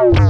Bye.